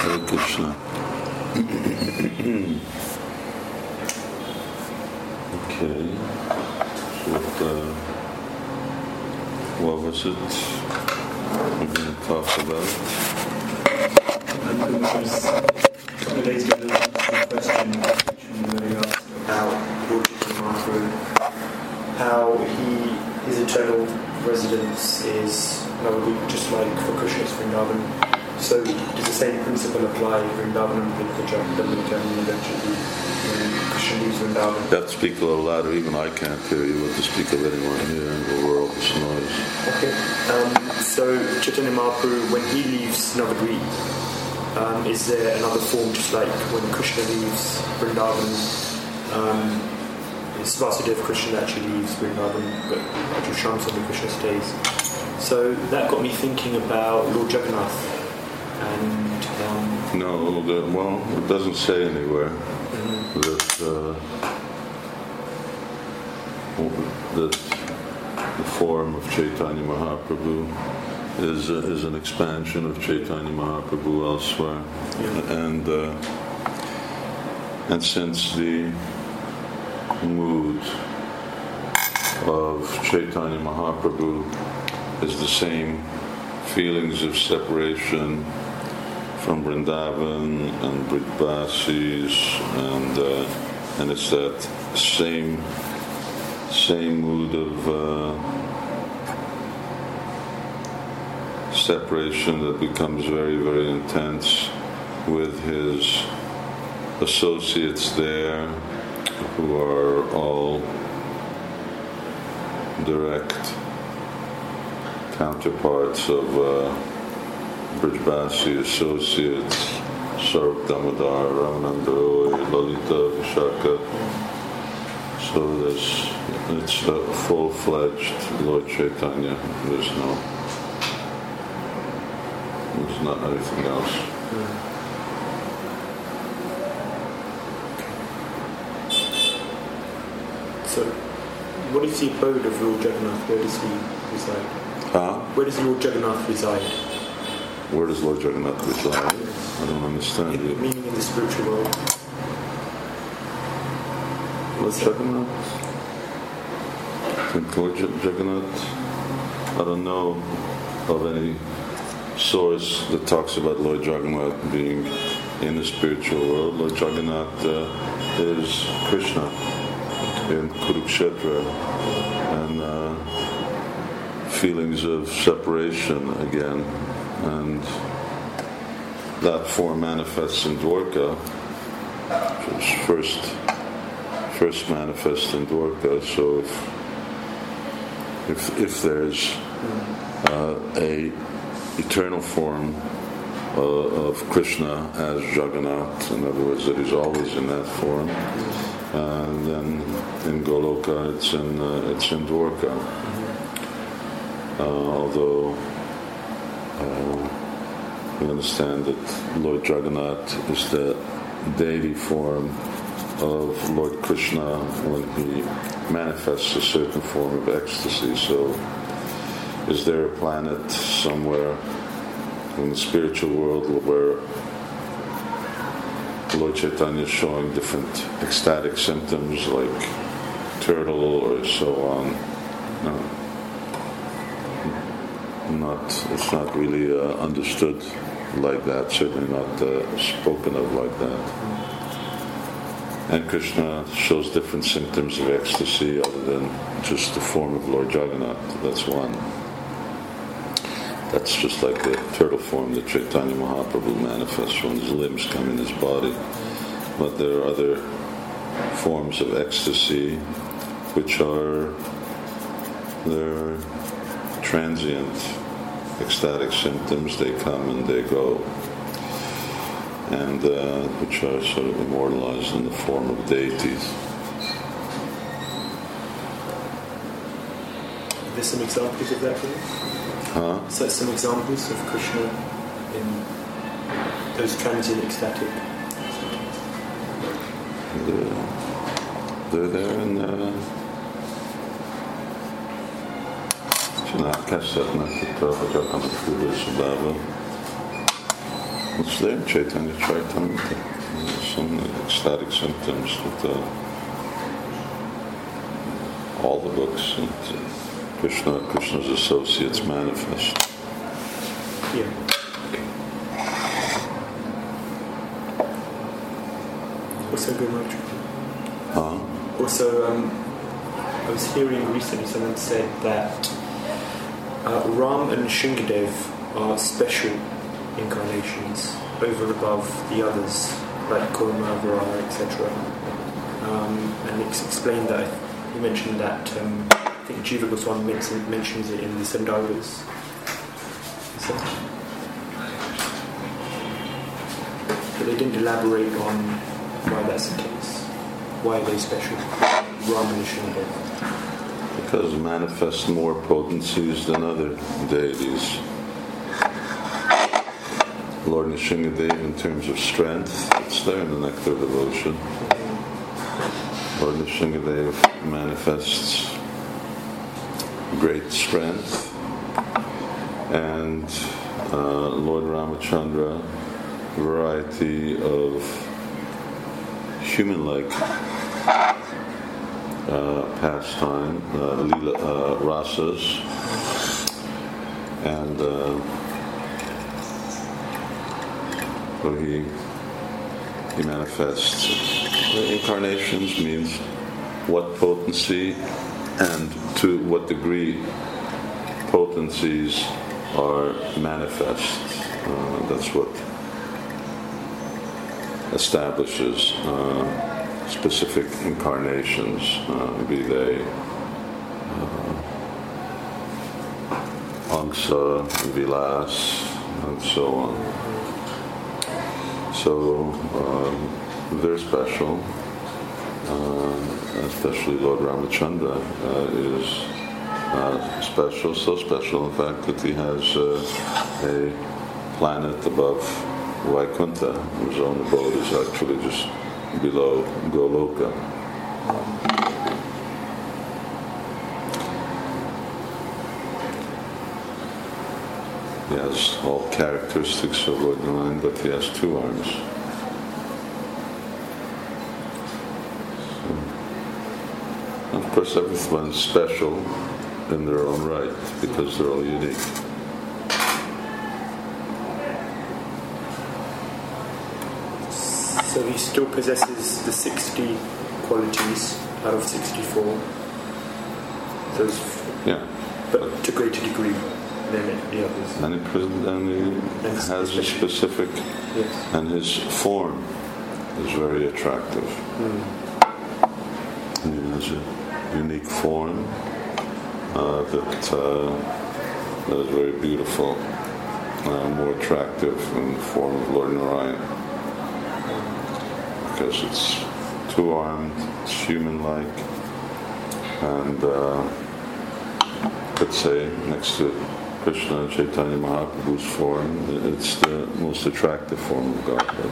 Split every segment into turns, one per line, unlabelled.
Hare Krishna. okay. So, uh, what was it we're going to talk about?
How he, his eternal residence is Navadvip, just like for Krishna's Vrindavan. So does the same principle apply Vrindavan and Vidyaja, Dhammika and eventually when Krishna leaves Vrindavan?
You have to speak a little louder. Even I can't hear you with the speak of anyone here in the world. This noise.
Okay. Um, so Chaitanya Mahaprabhu, when he leaves Navadvip, um, is there another form just like when Krishna leaves Vrindavan? Um, it's Vasudeva Krishna that actually leaves Vrindavan, but actually Shyamsundar Krishna stays. So that got me thinking about Lord Jagannath and um,
No, the, well, it doesn't say anywhere that, uh, that the form of Chaitanya Mahaprabhu is, uh, is an expansion of Chaitanya Mahaprabhu elsewhere.
Yeah.
And, uh, and since the mood of Chaitanya Mahaprabhu is the same feelings of separation from Vrindavan and Brijbasis, and uh, and it's that same same mood of uh, separation that becomes very very intense with his associates there, who are all direct counterparts of. Uh, Brijbasi associates, Sarup Damodar, Ramananda Roy, Lalita Vishaka. So there's, it's a full-fledged Lord Chaitanya. There's no, there's not anything else.
so what is the abode of Lord Jagannath? Where does he reside?
Huh?
Where does Lord Jagannath reside?
Where does Lord Jagannath reside? I don't understand you.
Meaning in the spiritual world.
Lord Jagannath? Think Lord Jagannath? I don't know of any source that talks about Lord Jagannath being in the spiritual world. Lord Jagannath uh, is Krishna in Kurukshetra feelings of separation again. And that form manifests in Dwarka, is first first manifest in Dwarka. So if if, if there's uh, a eternal form uh, of Krishna as Jagannath, in other words, that he's always in that form, and then in Goloka it's in uh, it's in Dwarka. Uh, although uh, we understand that Lord Jagannath is the deity form of Lord Krishna when he manifests a certain form of ecstasy. So, is there a planet somewhere in the spiritual world where Lord Chaitanya is showing different ecstatic symptoms like turtle or so on? No. Not, it's not really uh, understood like that, certainly not uh, spoken of like that. And Krishna shows different symptoms of ecstasy other than just the form of Lord Jagannath. That's one. That's just like the turtle form that Chaitanya Mahaprabhu manifests when his limbs come in his body. But there are other forms of ecstasy which are they're transient ecstatic symptoms. They come and they go and uh, which are sort of immortalized in the form of deities.
There's some examples of that, please?
Huh?
So some examples of Krishna in those transient ecstatic.
They're, they're there in uh, Szeretnek itt a Jagannath Fürdő szobába. It's there, Chaitanya Charitamrita. Some ecstatic symptoms with uh, all the books and Krishna, Krishna's associates manifest.
Yeah. Also, good much.
Huh?
Also, um, I was hearing recently someone said that uh, Ram and Shingadev are special incarnations over and above the others, like Kurma, Vara, etc. Um, and it's explained that he mentioned that um, I think Jiva Goswami mentions, it in the Sandarbhas. So, but they didn't elaborate on why that's the case. Why are they special? Ram and Shingadev.
Because manifest more potencies than other deities. Lord Nishingadev, in terms of strength, it's there in the Nectar of Devotion. Lord Nishingadev manifests great strength, and uh, Lord Ramachandra, variety of human-like uh, pastime, uh, lila, uh, rasas, and uh, so he he manifests. Incarnations means what potency and to what degree potencies are manifest. Uh, that's what establishes uh, specific incarnations, uh, be they uh, Angsa, Vilas, and so on. So um, they're special, uh, especially Lord Ramachandra uh, is uh, special, so special in fact that he has a planet above Vaikuntha. His own abode is actually just below Goloka. He has all characteristics of Lord Narayan, but he has two arms. So, of course, everyone's special in their own right because they're all unique.
So he still possesses the 60 qualities out of 64. Those,
Yeah.
but to greater degree than the others.
And he, and he has a specific,
Yes.
and his form is very attractive. And he has a unique form uh, that, uh, that is very beautiful, uh, more attractive than the form of Lord Narayan. Because it's two armed, it's human like, and uh, let's say next to Krishna Chaitanya Mahaprabhu's form, it's the most attractive form of Godhead.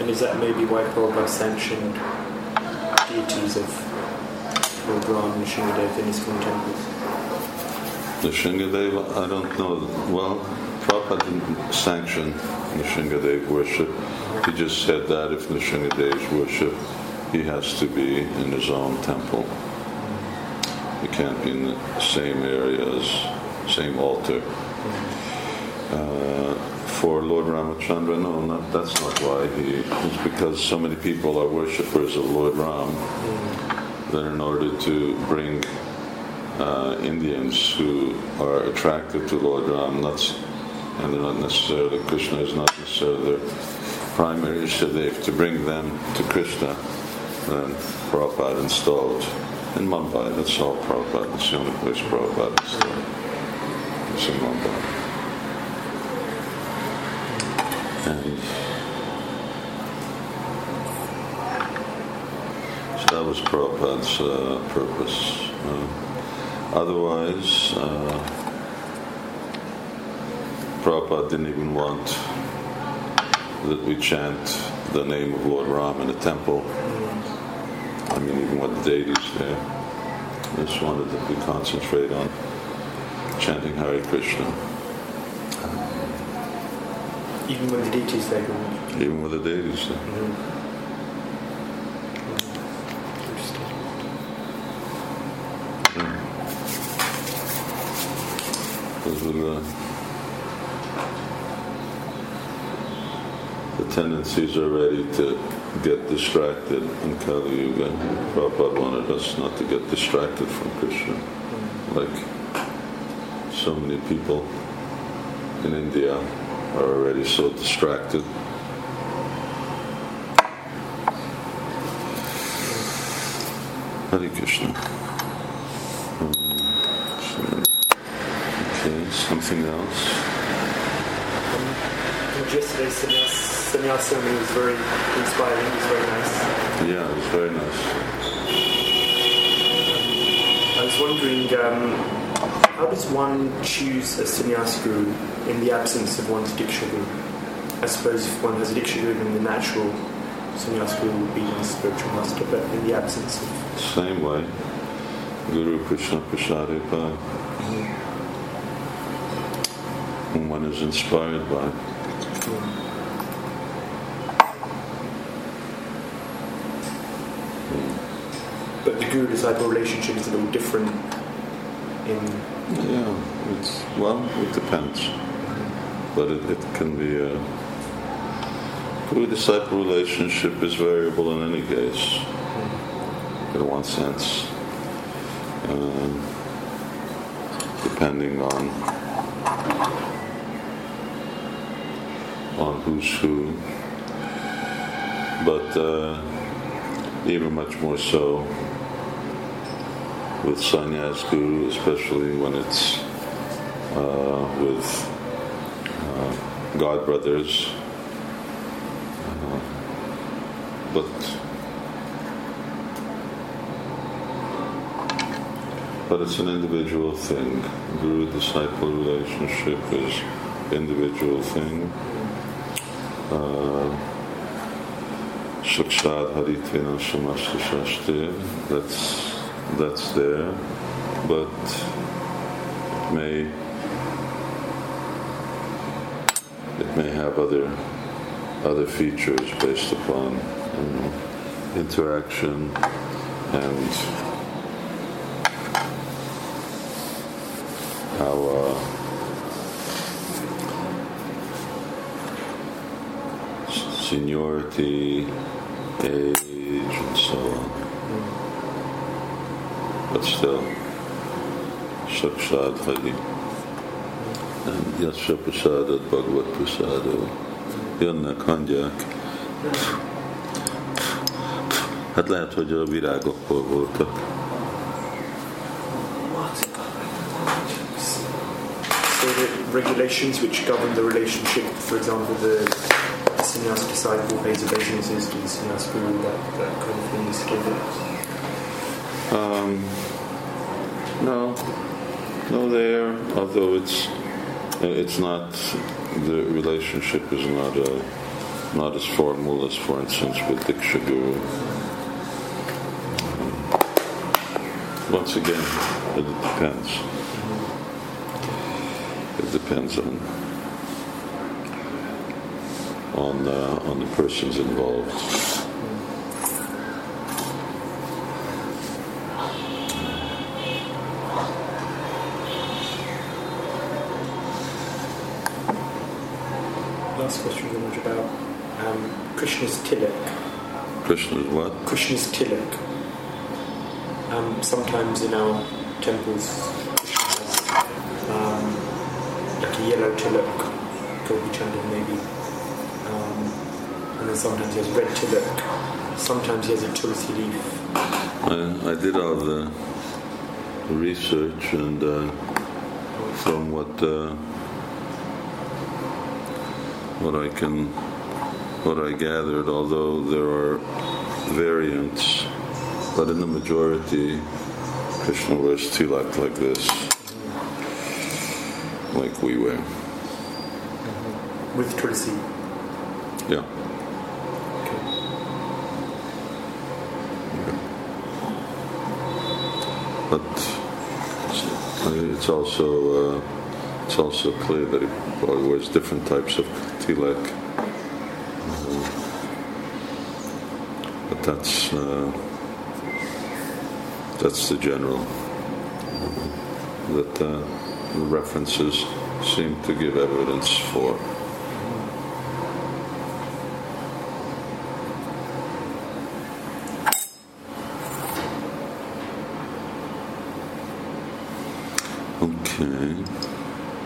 And is that maybe why Prabhupada sanctioned deities of Lord and Shingadev in his temples?
The Shingadeva, I don't know. Well, Prabhupada didn't sanction Nishingadev worship. He just said that if Nishingadev's worship, he has to be in his own temple. He can't be in the same area as, same altar. Uh, for Lord Ramachandra, no, not, that's not why he. It's because so many people are worshippers of Lord Ram that in order to bring uh, Indians who are attracted to Lord Ram, not, and they're not necessarily, Krishna is not necessarily their primary Ishtadev, to bring them to Krishna, then Prabhupada installed in Mumbai. That's all Prabhupada, that's the only place Prabhupada installed. It's in Mumbai. And so that was Prabhupada's uh, purpose. Uh, otherwise, uh, Prabhupada didn't even want that we chant the name of Lord Ram in a temple. I mean, even with the deities there. just wanted to we concentrate on chanting Hare Krishna.
Even with the deities there.
Even with the deities. there.
Interesting.
Because with the, the tendencies are ready to get distracted in Kali Yuga. Prabhupada wanted us not to get distracted from Krishna. Like so many people in India are already so distracted. Hare Krishna. Um, so- Okay, something else?
And yesterday, sannyas, sannyasana was very inspiring. It was very nice.
Yeah, it was very nice.
I was wondering, um, how does one choose a sannyas guru in the absence of one's diksha guru? I suppose if one has a diksha guru, then the natural sannyas guru would be the spiritual master, but in the absence of
Same way. Guru Krishna Prasade by one is inspired by.
But the guru disciple relationship is a little different in
Yeah, it's well, it depends, but it, it can be a guru disciple relationship is variable in any case. In one sense, um, depending on on who's who, but uh, even much more so with sannyas guru, especially when it's uh, with uh, god brothers. Uh, but but it's an individual thing. Guru disciple relationship is individual thing. Uh, Shakshad Haritvena Samasta Shastir, that's that's there, but it may it may have other other features based upon um, interaction and how uh, seniority, age, and so on. But still, Shakshad Hari. And Yasha Prasadat Bhagavat. Jönnek, hangyák. Hát lehet, hogy a virágokkor voltak.
So the regulations which govern the relationship, for example, the sannyas disciple pays obeisances to the sannyas guru, that, that kind of thing is given.
Um, no, no, there. Although it's it's not the relationship is not a not as formal as, for instance, with Diksha Guru. Once again, it depends. It depends on on uh, on the persons involved.
Last question very much about um, Krishna's tilak.
Krishna's what?
Krishna's tilak. Um, sometimes in our temples, um, like a yellow tilak, Gopi Chandan maybe. And then sometimes he has red tilak. Sometimes he has a tulsi leaf.
I, I did all the research and uh, from what uh, what I can what I gathered, although there are variants, but in the majority, Krishna wears tilak like this, like we wear.
With tulsi.
Yeah. But it's also uh, it's also clear that he probably wears different types of tilak. Uh, but that's uh, that's the general that uh, the references seem to give evidence for. Okay.